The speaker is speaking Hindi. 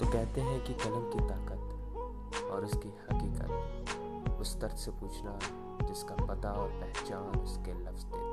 तो कहते हैं कि कलम की ताकत और उसकी हकीकत उस तर्ज से पूछना जिसका पता और पहचान उसके लफ्ज़ देते